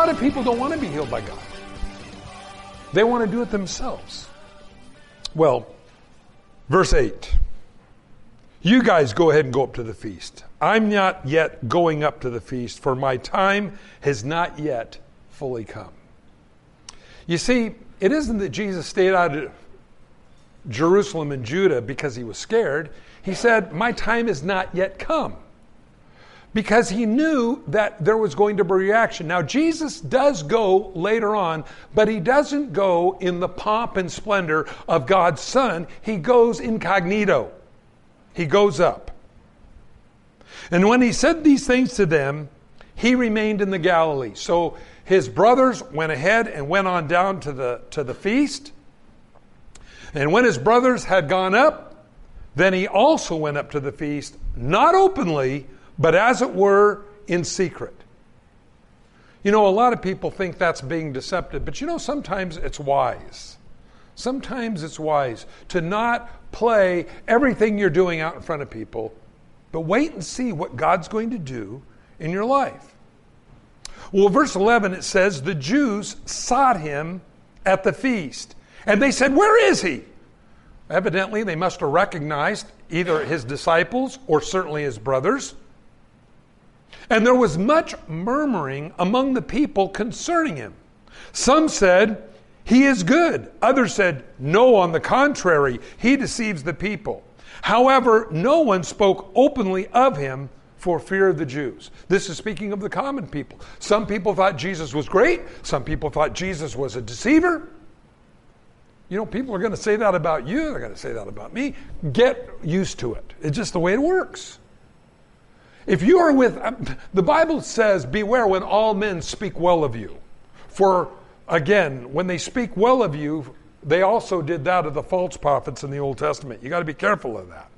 Lot of people don't want to be healed by God. They want to do it themselves. Well, verse 8. You guys go ahead and go up to the feast. I'm not yet going up to the feast, for my time has not yet fully come. You see, it isn't that Jesus stayed out of Jerusalem and Judah because he was scared. He said, My time has not yet come because he knew that there was going to be reaction. Now, Jesus does go later on, but he doesn't go in the pomp and splendor of God's Son. He goes incognito, he goes up. And when he said these things to them, he remained in the Galilee. So his brothers went ahead and went on down to the, to the feast. And when his brothers had gone up, then he also went up to the feast, not openly, but as it were, in secret. You know, a lot of people think that's being deceptive, but you know, sometimes it's wise. Sometimes it's wise to not play everything you're doing out in front of people, but wait and see what God's going to do in your life. Well, verse 11 it says, The Jews sought him at the feast, and they said, Where is he? Evidently, they must have recognized either his disciples or certainly his brothers. And there was much murmuring among the people concerning him. Some said, He is good. Others said, No, on the contrary, he deceives the people. However, no one spoke openly of him for fear of the Jews. This is speaking of the common people. Some people thought Jesus was great, some people thought Jesus was a deceiver. You know, people are going to say that about you, they're going to say that about me. Get used to it. It's just the way it works. If you are with, the Bible says, beware when all men speak well of you. For again, when they speak well of you, they also did that of the false prophets in the Old Testament. You got to be careful of that.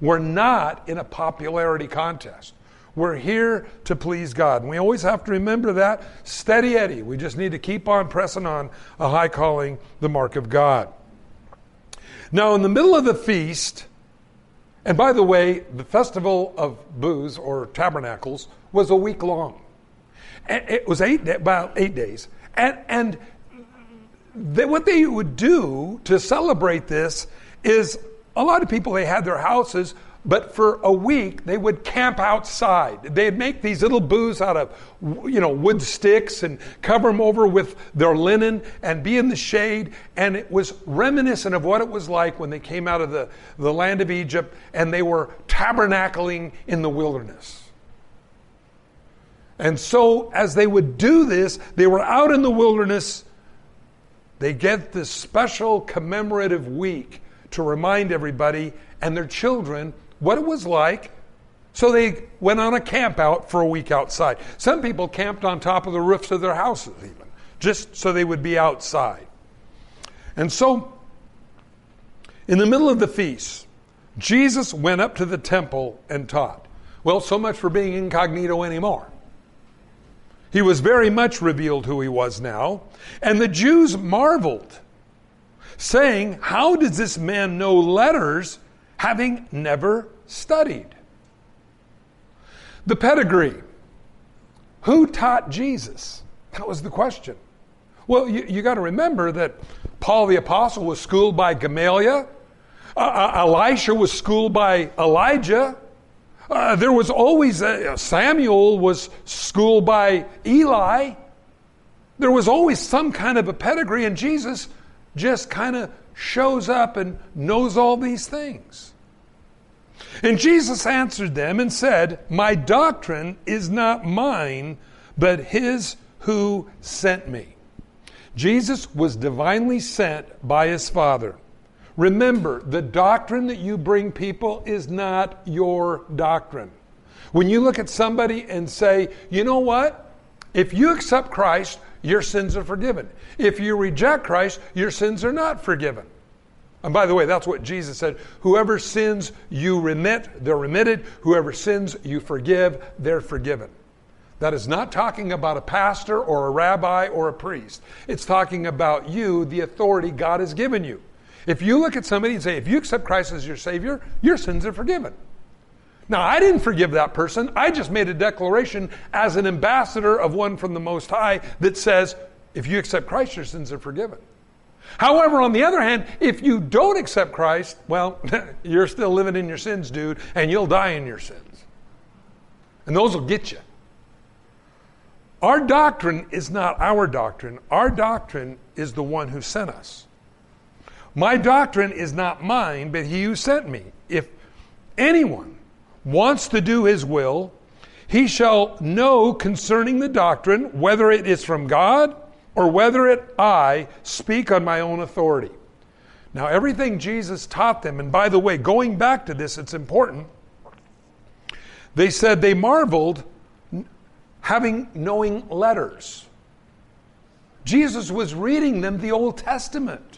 We're not in a popularity contest. We're here to please God. And we always have to remember that. Steady Eddie. We just need to keep on pressing on a high calling, the mark of God. Now, in the middle of the feast, and by the way, the festival of booths or tabernacles was a week long. It was eight about eight days, and and they, what they would do to celebrate this is a lot of people they had their houses but for a week they would camp outside. They'd make these little booths out of you know wood sticks and cover them over with their linen and be in the shade. And it was reminiscent of what it was like when they came out of the, the land of egypt and they were tabernacling in the wilderness. And so as they would do this they were out in the wilderness. They get this special commemorative week to remind everybody and their children what it was like. So they went on a camp out for a week outside. Some people camped on top of the roofs of their houses, even, just so they would be outside. And so, in the middle of the feast, Jesus went up to the temple and taught. Well, so much for being incognito anymore. He was very much revealed who he was now. And the Jews marveled, saying, How does this man know letters having never studied? The pedigree. Who taught Jesus? That was the question. Well, you, you got to remember that Paul the Apostle was schooled by Gamaliel. Uh, uh, Elisha was schooled by Elijah. Uh, there was always a, Samuel was schooled by Eli. There was always some kind of a pedigree, and Jesus just kind of shows up and knows all these things. And Jesus answered them and said, My doctrine is not mine, but his who sent me. Jesus was divinely sent by his Father. Remember, the doctrine that you bring people is not your doctrine. When you look at somebody and say, you know what? If you accept Christ, your sins are forgiven. If you reject Christ, your sins are not forgiven. And by the way, that's what Jesus said. Whoever sins you remit, they're remitted. Whoever sins you forgive, they're forgiven. That is not talking about a pastor or a rabbi or a priest. It's talking about you, the authority God has given you. If you look at somebody and say, if you accept Christ as your Savior, your sins are forgiven. Now, I didn't forgive that person. I just made a declaration as an ambassador of one from the Most High that says, if you accept Christ, your sins are forgiven. However, on the other hand, if you don't accept Christ, well, you're still living in your sins, dude, and you'll die in your sins. And those will get you. Our doctrine is not our doctrine. Our doctrine is the one who sent us. My doctrine is not mine, but he who sent me. If anyone wants to do his will, he shall know concerning the doctrine whether it is from God or whether it I speak on my own authority. Now, everything Jesus taught them, and by the way, going back to this, it's important. They said they marveled having knowing letters. Jesus was reading them the Old Testament.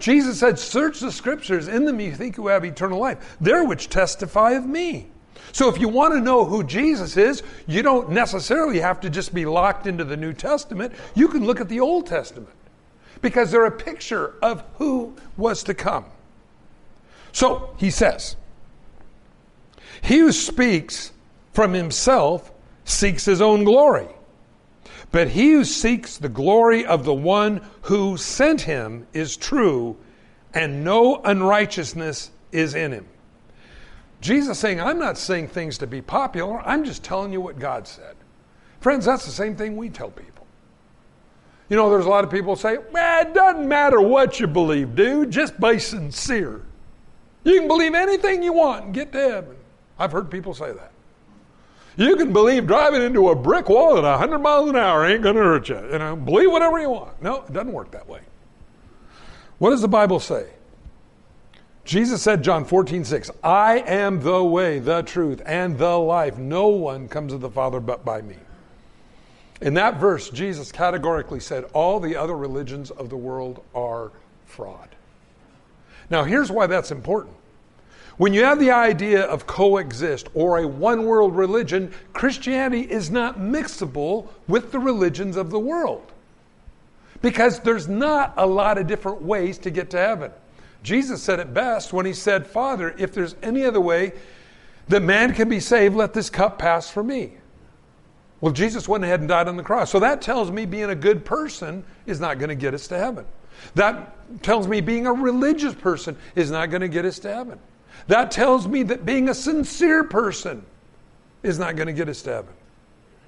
Jesus said, Search the scriptures, in them you think you have eternal life. They're which testify of me. So if you want to know who Jesus is, you don't necessarily have to just be locked into the New Testament. You can look at the Old Testament because they're a picture of who was to come. So he says, He who speaks from himself seeks his own glory. But he who seeks the glory of the one who sent him is true, and no unrighteousness is in him. Jesus saying, I'm not saying things to be popular, I'm just telling you what God said. Friends, that's the same thing we tell people. You know, there's a lot of people say, man, it doesn't matter what you believe, dude, just be sincere. You can believe anything you want and get to heaven. I've heard people say that. You can believe driving into a brick wall at 100 miles an hour ain't going to hurt you. You know, believe whatever you want. No, it doesn't work that way. What does the Bible say? Jesus said, John 14, 6, I am the way, the truth, and the life. No one comes to the Father but by me. In that verse, Jesus categorically said, All the other religions of the world are fraud. Now, here's why that's important. When you have the idea of coexist or a one world religion, Christianity is not mixable with the religions of the world. Because there's not a lot of different ways to get to heaven. Jesus said it best when he said, Father, if there's any other way that man can be saved, let this cup pass from me. Well, Jesus went ahead and died on the cross. So that tells me being a good person is not going to get us to heaven. That tells me being a religious person is not going to get us to heaven. That tells me that being a sincere person is not going to get us to heaven.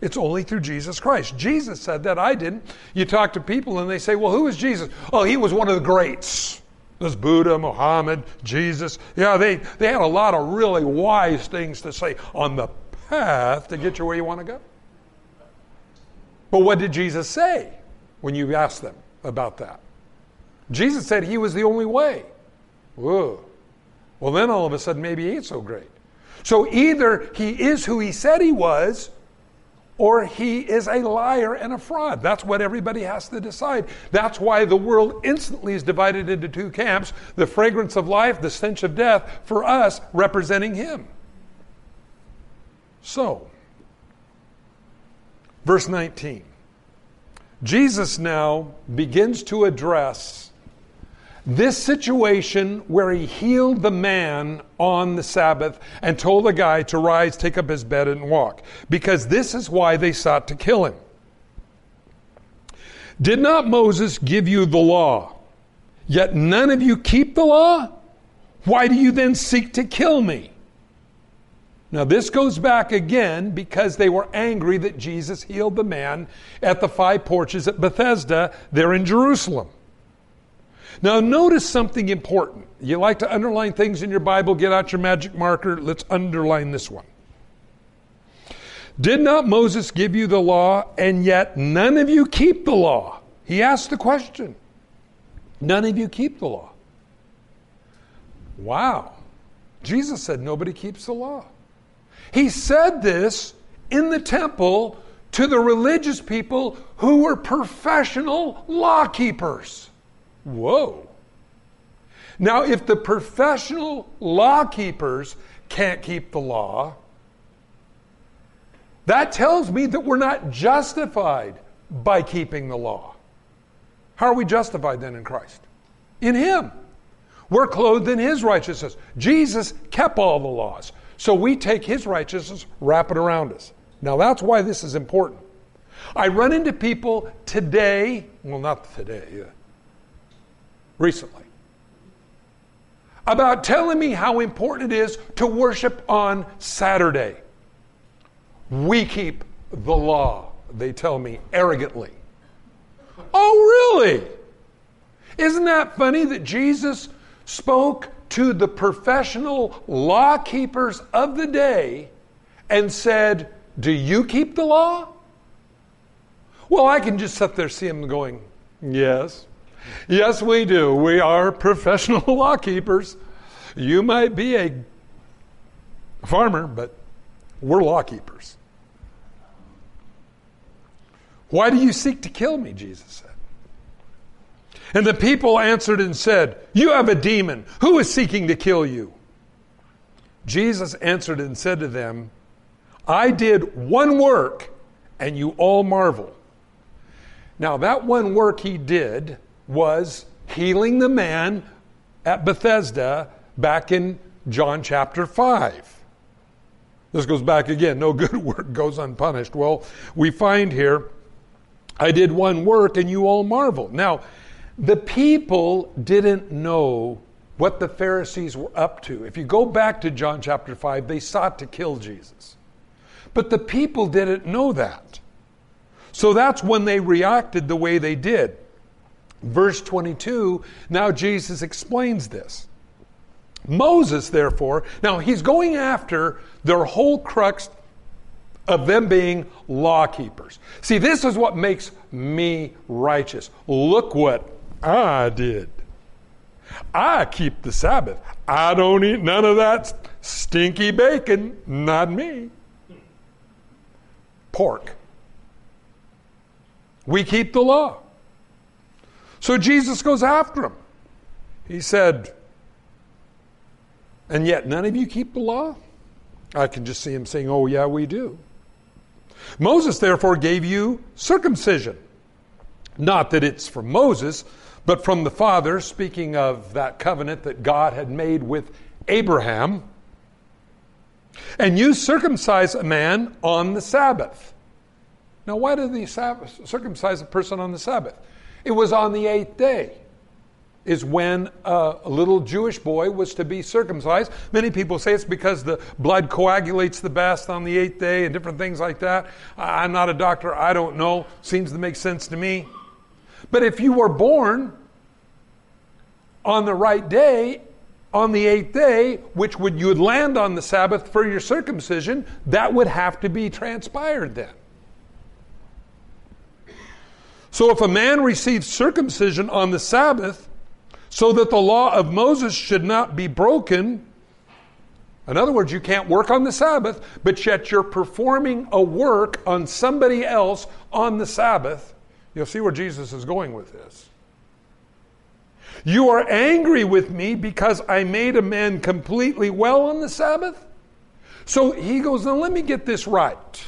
It's only through Jesus Christ. Jesus said that, I didn't. You talk to people and they say, Well, who is Jesus? Oh, he was one of the greats. There's Buddha, Muhammad, Jesus. Yeah, they, they had a lot of really wise things to say on the path to get you where you want to go. But what did Jesus say when you asked them about that? Jesus said he was the only way. Whoa. Well, then all of a sudden, maybe he ain't so great. So either he is who he said he was, or he is a liar and a fraud. That's what everybody has to decide. That's why the world instantly is divided into two camps the fragrance of life, the stench of death, for us representing him. So, verse 19. Jesus now begins to address this situation where he healed the man on the Sabbath and told the guy to rise, take up his bed, and walk, because this is why they sought to kill him. Did not Moses give you the law? Yet none of you keep the law? Why do you then seek to kill me? Now, this goes back again because they were angry that Jesus healed the man at the five porches at Bethesda there in Jerusalem. Now, notice something important. You like to underline things in your Bible, get out your magic marker. Let's underline this one. Did not Moses give you the law, and yet none of you keep the law? He asked the question. None of you keep the law. Wow. Jesus said nobody keeps the law. He said this in the temple to the religious people who were professional law keepers. Whoa. Now, if the professional law keepers can't keep the law, that tells me that we're not justified by keeping the law. How are we justified then in Christ? In Him. We're clothed in His righteousness. Jesus kept all the laws. So we take His righteousness, wrap it around us. Now that's why this is important. I run into people today, well, not today, uh, recently, about telling me how important it is to worship on Saturday. We keep the law, they tell me arrogantly. Oh, really? Isn't that funny that Jesus spoke to the professional law keepers of the day and said, Do you keep the law? Well, I can just sit there see him going, Yes. Yes, we do. We are professional law keepers. You might be a farmer, but we're law keepers. Why do you seek to kill me? Jesus said. And the people answered and said, You have a demon. Who is seeking to kill you? Jesus answered and said to them, I did one work, and you all marvel. Now, that one work he did was healing the man at Bethesda back in John chapter 5. This goes back again no good work goes unpunished. Well, we find here, I did one work and you all marvel. Now, the people didn't know what the Pharisees were up to. If you go back to John chapter 5, they sought to kill Jesus. But the people didn't know that. So that's when they reacted the way they did. Verse 22, now Jesus explains this. Moses, therefore, now he's going after their whole crux of them being law keepers. See, this is what makes me righteous. Look what I did. I keep the Sabbath. I don't eat none of that stinky bacon. Not me. Pork. We keep the law. So Jesus goes after him. He said, And yet none of you keep the law? I can just see him saying, Oh, yeah, we do. Moses, therefore, gave you circumcision. Not that it's from Moses, but from the Father, speaking of that covenant that God had made with Abraham. And you circumcise a man on the Sabbath. Now, why did they circumcise a person on the Sabbath? It was on the eighth day, is when a little Jewish boy was to be circumcised. Many people say it's because the blood coagulates the best on the eighth day and different things like that. I'm not a doctor, I don't know. Seems to make sense to me. But if you were born on the right day, on the eighth day, which would you would land on the Sabbath for your circumcision, that would have to be transpired then. So if a man receives circumcision on the Sabbath, so that the law of Moses should not be broken, in other words, you can't work on the Sabbath, but yet you're performing a work on somebody else on the Sabbath. You'll see where Jesus is going with this. You are angry with me because I made a man completely well on the Sabbath? So he goes, Now let me get this right.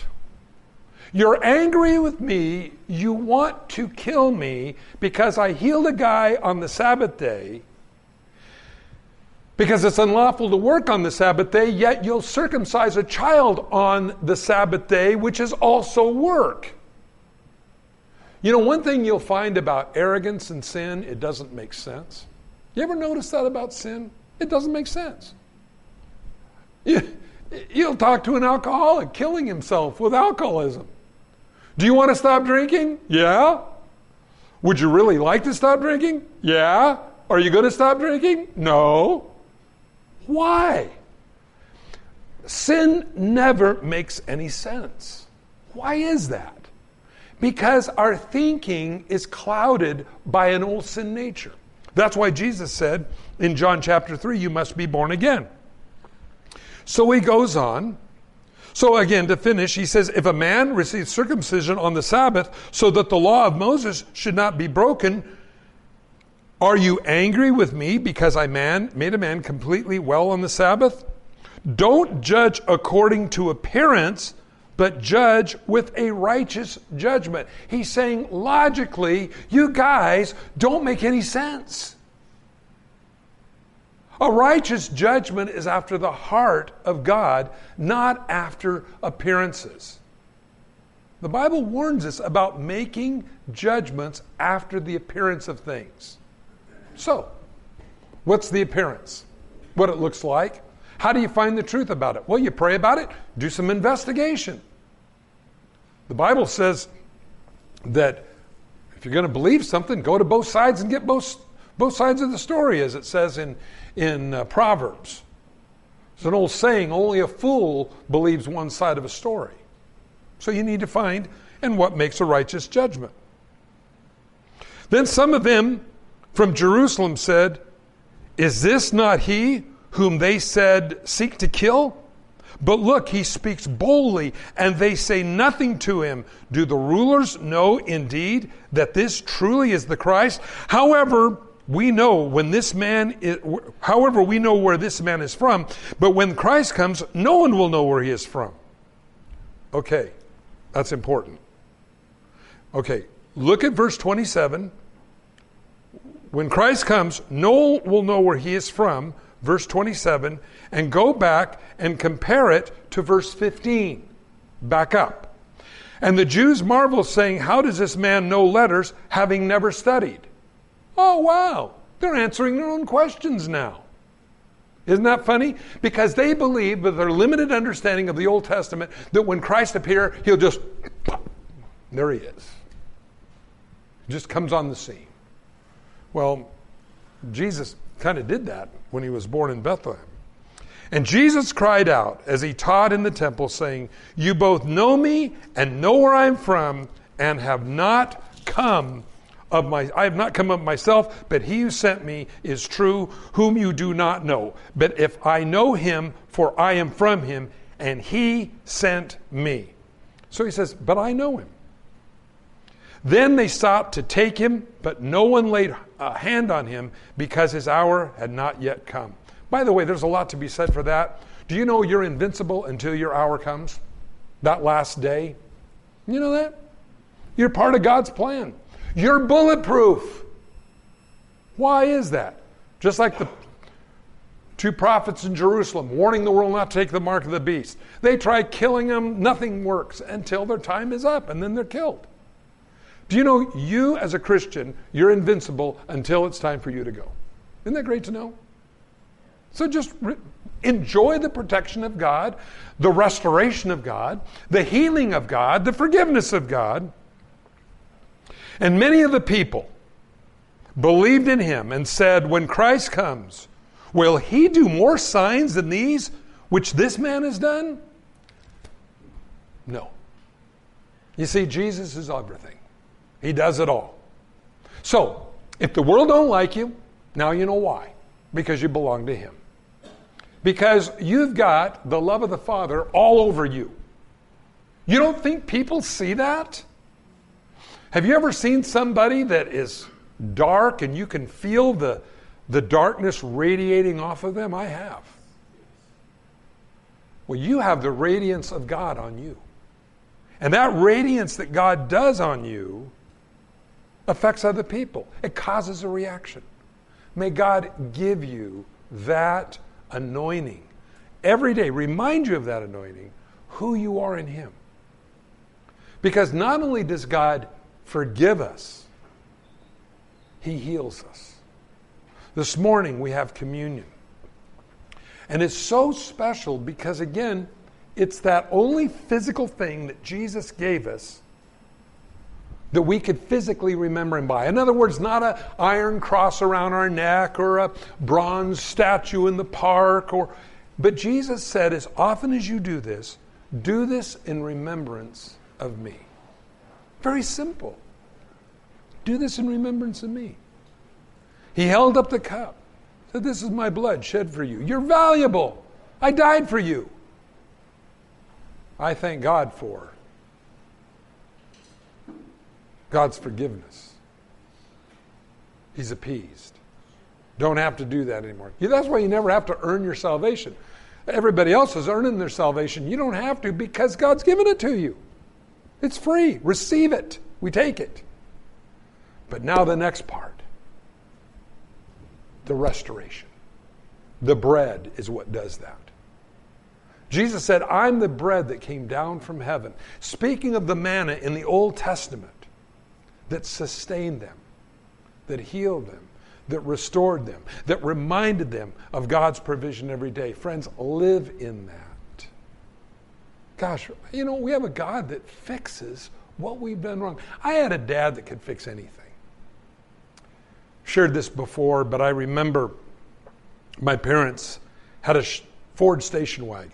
You're angry with me. You want to kill me because I healed a guy on the Sabbath day. Because it's unlawful to work on the Sabbath day, yet you'll circumcise a child on the Sabbath day, which is also work. You know, one thing you'll find about arrogance and sin, it doesn't make sense. You ever notice that about sin? It doesn't make sense. You, you'll talk to an alcoholic killing himself with alcoholism. Do you want to stop drinking? Yeah. Would you really like to stop drinking? Yeah. Are you going to stop drinking? No. Why? Sin never makes any sense. Why is that? Because our thinking is clouded by an old sin nature. That's why Jesus said in John chapter 3, you must be born again. So he goes on. So again, to finish, he says, if a man receives circumcision on the Sabbath so that the law of Moses should not be broken, are you angry with me because I man, made a man completely well on the Sabbath? Don't judge according to appearance, but judge with a righteous judgment. He's saying, logically, you guys don't make any sense. A righteous judgment is after the heart of God, not after appearances. The Bible warns us about making judgments after the appearance of things. So, what's the appearance? What it looks like? How do you find the truth about it? Well, you pray about it, do some investigation. The Bible says that if you're going to believe something, go to both sides and get both, both sides of the story, as it says in, in uh, Proverbs. It's an old saying only a fool believes one side of a story. So you need to find and what makes a righteous judgment. Then some of them from Jerusalem said, Is this not he whom they said seek to kill? But look, he speaks boldly, and they say nothing to him. Do the rulers know indeed that this truly is the Christ? However, we know when this man is, however, we know where this man is from, but when Christ comes, no one will know where he is from. Okay, that's important. Okay, look at verse 27. When Christ comes, no one will know where he is from, verse 27, and go back and compare it to verse 15. Back up. And the Jews marvel, saying, How does this man know letters, having never studied? Oh, wow. They're answering their own questions now. Isn't that funny? Because they believe, with their limited understanding of the Old Testament, that when Christ appears, he'll just, pop, there he is. Just comes on the scene. Well, Jesus kind of did that when he was born in Bethlehem. And Jesus cried out as he taught in the temple, saying, You both know me and know where I'm from, and have not come of my I have not come of myself, but he who sent me is true, whom you do not know. But if I know him, for I am from him, and he sent me. So he says, But I know him. Then they sought to take him, but no one laid a hand on him because his hour had not yet come. By the way, there's a lot to be said for that. Do you know you're invincible until your hour comes? That last day? You know that? You're part of God's plan. You're bulletproof. Why is that? Just like the two prophets in Jerusalem warning the world not to take the mark of the beast. They try killing them, nothing works until their time is up, and then they're killed. Do you know you, as a Christian, you're invincible until it's time for you to go? Isn't that great to know? So just re- enjoy the protection of God, the restoration of God, the healing of God, the forgiveness of God. And many of the people believed in him and said, When Christ comes, will he do more signs than these which this man has done? No. You see, Jesus is everything. He does it all. So, if the world don't like you, now you know why. Because you belong to him. Because you've got the love of the Father all over you. You don't think people see that? Have you ever seen somebody that is dark and you can feel the, the darkness radiating off of them? I have. Well, you have the radiance of God on you. And that radiance that God does on you affects other people, it causes a reaction. May God give you that anointing every day. Remind you of that anointing, who you are in Him. Because not only does God forgive us, He heals us. This morning we have communion. And it's so special because, again, it's that only physical thing that Jesus gave us that we could physically remember him by. In other words, not an iron cross around our neck or a bronze statue in the park or but Jesus said as often as you do this, do this in remembrance of me. Very simple. Do this in remembrance of me. He held up the cup. Said, This is my blood shed for you. You're valuable. I died for you. I thank God for God's forgiveness. He's appeased. Don't have to do that anymore. That's why you never have to earn your salvation. Everybody else is earning their salvation. You don't have to because God's given it to you. It's free. Receive it. We take it. But now the next part the restoration. The bread is what does that. Jesus said, I'm the bread that came down from heaven. Speaking of the manna in the Old Testament that sustained them, that healed them, that restored them, that reminded them of God's provision every day. Friends, live in that. Gosh, you know, we have a God that fixes what we've done wrong. I had a dad that could fix anything. Shared this before, but I remember my parents had a Ford station wagon.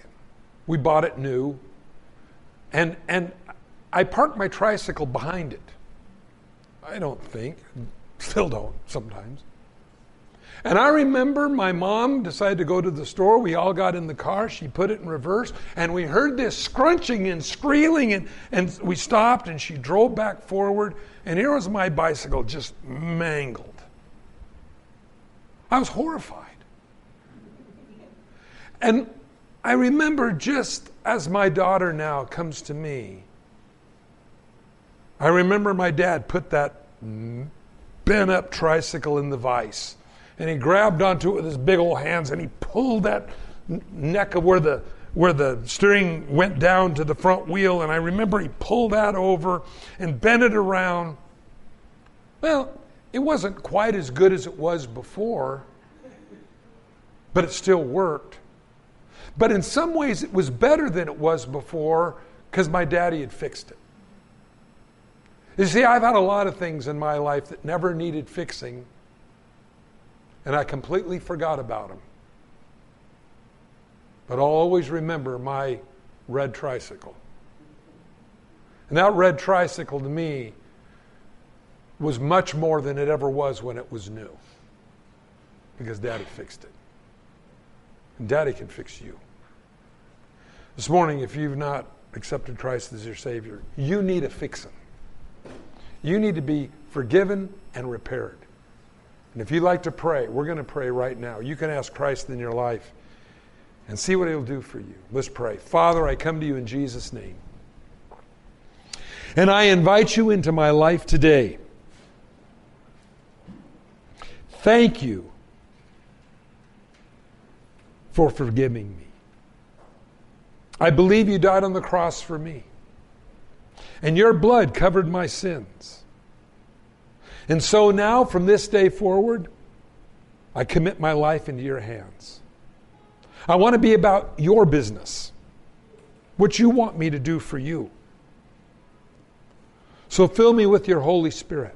We bought it new, and, and I parked my tricycle behind it. I don't think, still don't sometimes. And I remember my mom decided to go to the store. We all got in the car. She put it in reverse. And we heard this scrunching and squealing. And, and we stopped and she drove back forward. And here was my bicycle just mangled. I was horrified. And I remember just as my daughter now comes to me, I remember my dad put that bent up tricycle in the vise and he grabbed onto it with his big old hands and he pulled that neck of where the where the steering went down to the front wheel and I remember he pulled that over and bent it around. Well, it wasn't quite as good as it was before, but it still worked. But in some ways it was better than it was before because my daddy had fixed it. You see, I've had a lot of things in my life that never needed fixing and I completely forgot about them. But I'll always remember my red tricycle. And that red tricycle to me was much more than it ever was when it was new. Because Daddy fixed it. And Daddy can fix you. This morning, if you've not accepted Christ as your Savior, you need a fixing. You need to be forgiven and repaired. And if you'd like to pray, we're going to pray right now. You can ask Christ in your life and see what He'll do for you. Let's pray. Father, I come to you in Jesus' name. And I invite you into my life today. Thank you for forgiving me. I believe you died on the cross for me, and your blood covered my sins. And so now, from this day forward, I commit my life into your hands. I want to be about your business, what you want me to do for you. So fill me with your Holy Spirit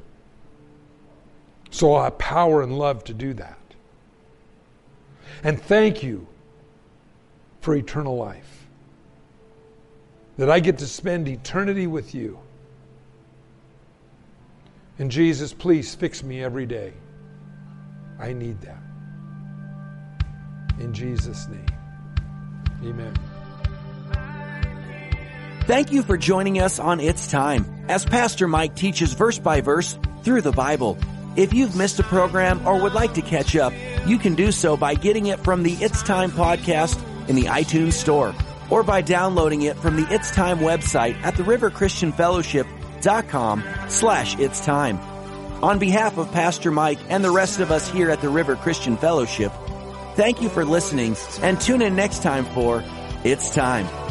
so I have power and love to do that. And thank you for eternal life. That I get to spend eternity with you. And Jesus, please fix me every day. I need that. In Jesus' name. Amen. Thank you for joining us on It's Time as Pastor Mike teaches verse by verse through the Bible. If you've missed a program or would like to catch up, you can do so by getting it from the It's Time podcast in the iTunes store or by downloading it from the It's Time website at the River Christian Fellowship com slash it's time. On behalf of Pastor Mike and the rest of us here at the River Christian Fellowship, thank you for listening and tune in next time for It's Time.